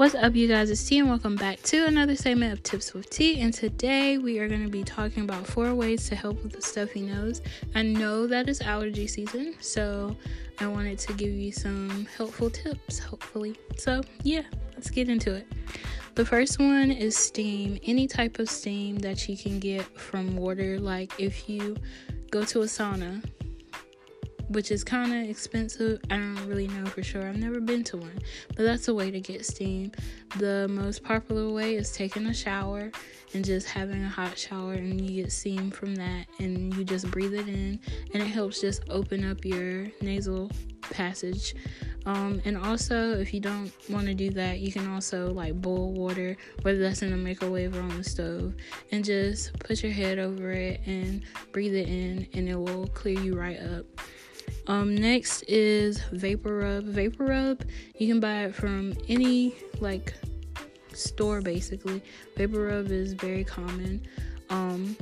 What's up, you guys? It's T, and welcome back to another segment of Tips with T. And today we are going to be talking about four ways to help with the stuffy nose. I know that it's allergy season, so I wanted to give you some helpful tips, hopefully. So, yeah, let's get into it. The first one is steam, any type of steam that you can get from water. Like if you go to a sauna, which is kind of expensive. I don't really know for sure. I've never been to one, but that's a way to get steam. The most popular way is taking a shower and just having a hot shower, and you get steam from that, and you just breathe it in, and it helps just open up your nasal passage. Um, and also, if you don't want to do that, you can also like boil water, whether that's in the microwave or on the stove, and just put your head over it and breathe it in, and it will clear you right up. Um, next is Vapor Rub. Vapor Rub, you can buy it from any like store basically. Vapor Rub is very common. Um,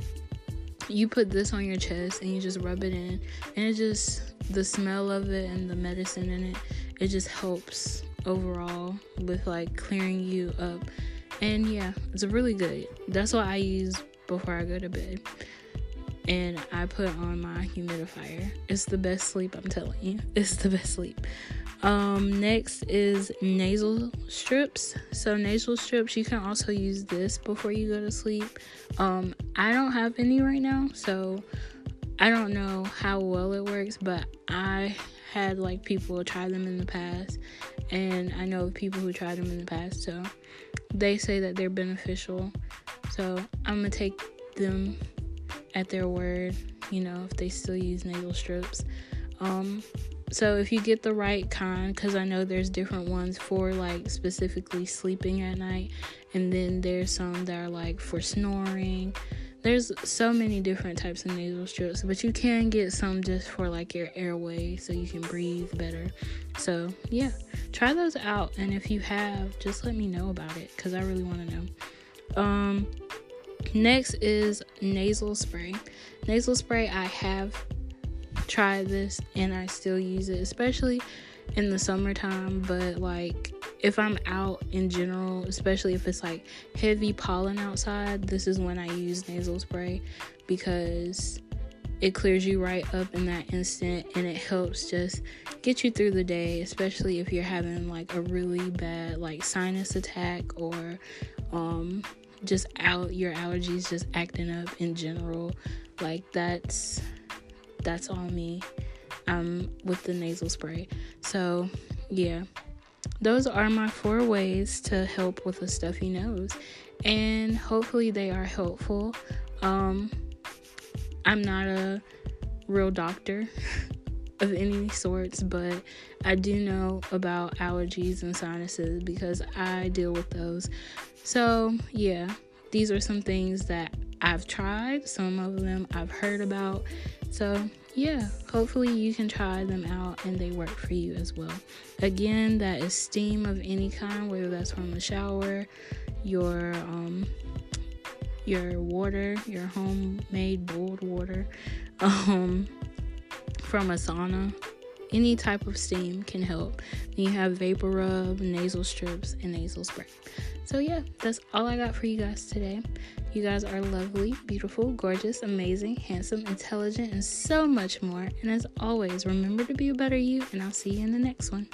you put this on your chest and you just rub it in, and it just the smell of it and the medicine in it, it just helps overall with like clearing you up. And yeah, it's really good. That's what I use before I go to bed and I put on my humidifier. It's the best sleep, I'm telling you. It's the best sleep. Um, next is nasal strips. So nasal strips, you can also use this before you go to sleep. Um, I don't have any right now, so I don't know how well it works, but I had like people try them in the past, and I know people who tried them in the past, so they say that they're beneficial. So I'm gonna take them at their word, you know, if they still use nasal strips. Um, so if you get the right kind, because I know there's different ones for like specifically sleeping at night, and then there's some that are like for snoring. There's so many different types of nasal strips, but you can get some just for like your airway so you can breathe better. So, yeah, try those out. And if you have, just let me know about it because I really want to know. Um, Next is nasal spray. Nasal spray, I have tried this and I still use it, especially in the summertime. But like if I'm out in general, especially if it's like heavy pollen outside, this is when I use nasal spray because it clears you right up in that instant and it helps just get you through the day, especially if you're having like a really bad like sinus attack or um just out your allergies just acting up in general. Like that's that's all me. Um with the nasal spray. So yeah. Those are my four ways to help with a stuffy nose. And hopefully they are helpful. Um i'm not a real doctor of any sorts, but I do know about allergies and sinuses because I deal with those. So, yeah, these are some things that I've tried, some of them I've heard about. So, yeah, hopefully you can try them out and they work for you as well. Again, that is steam of any kind, whether that's from a shower, your um your water, your homemade boiled water, um from a sauna, any type of steam can help. Then you have vapor rub, nasal strips, and nasal spray. So, yeah, that's all I got for you guys today. You guys are lovely, beautiful, gorgeous, amazing, handsome, intelligent, and so much more. And as always, remember to be a better you, and I'll see you in the next one.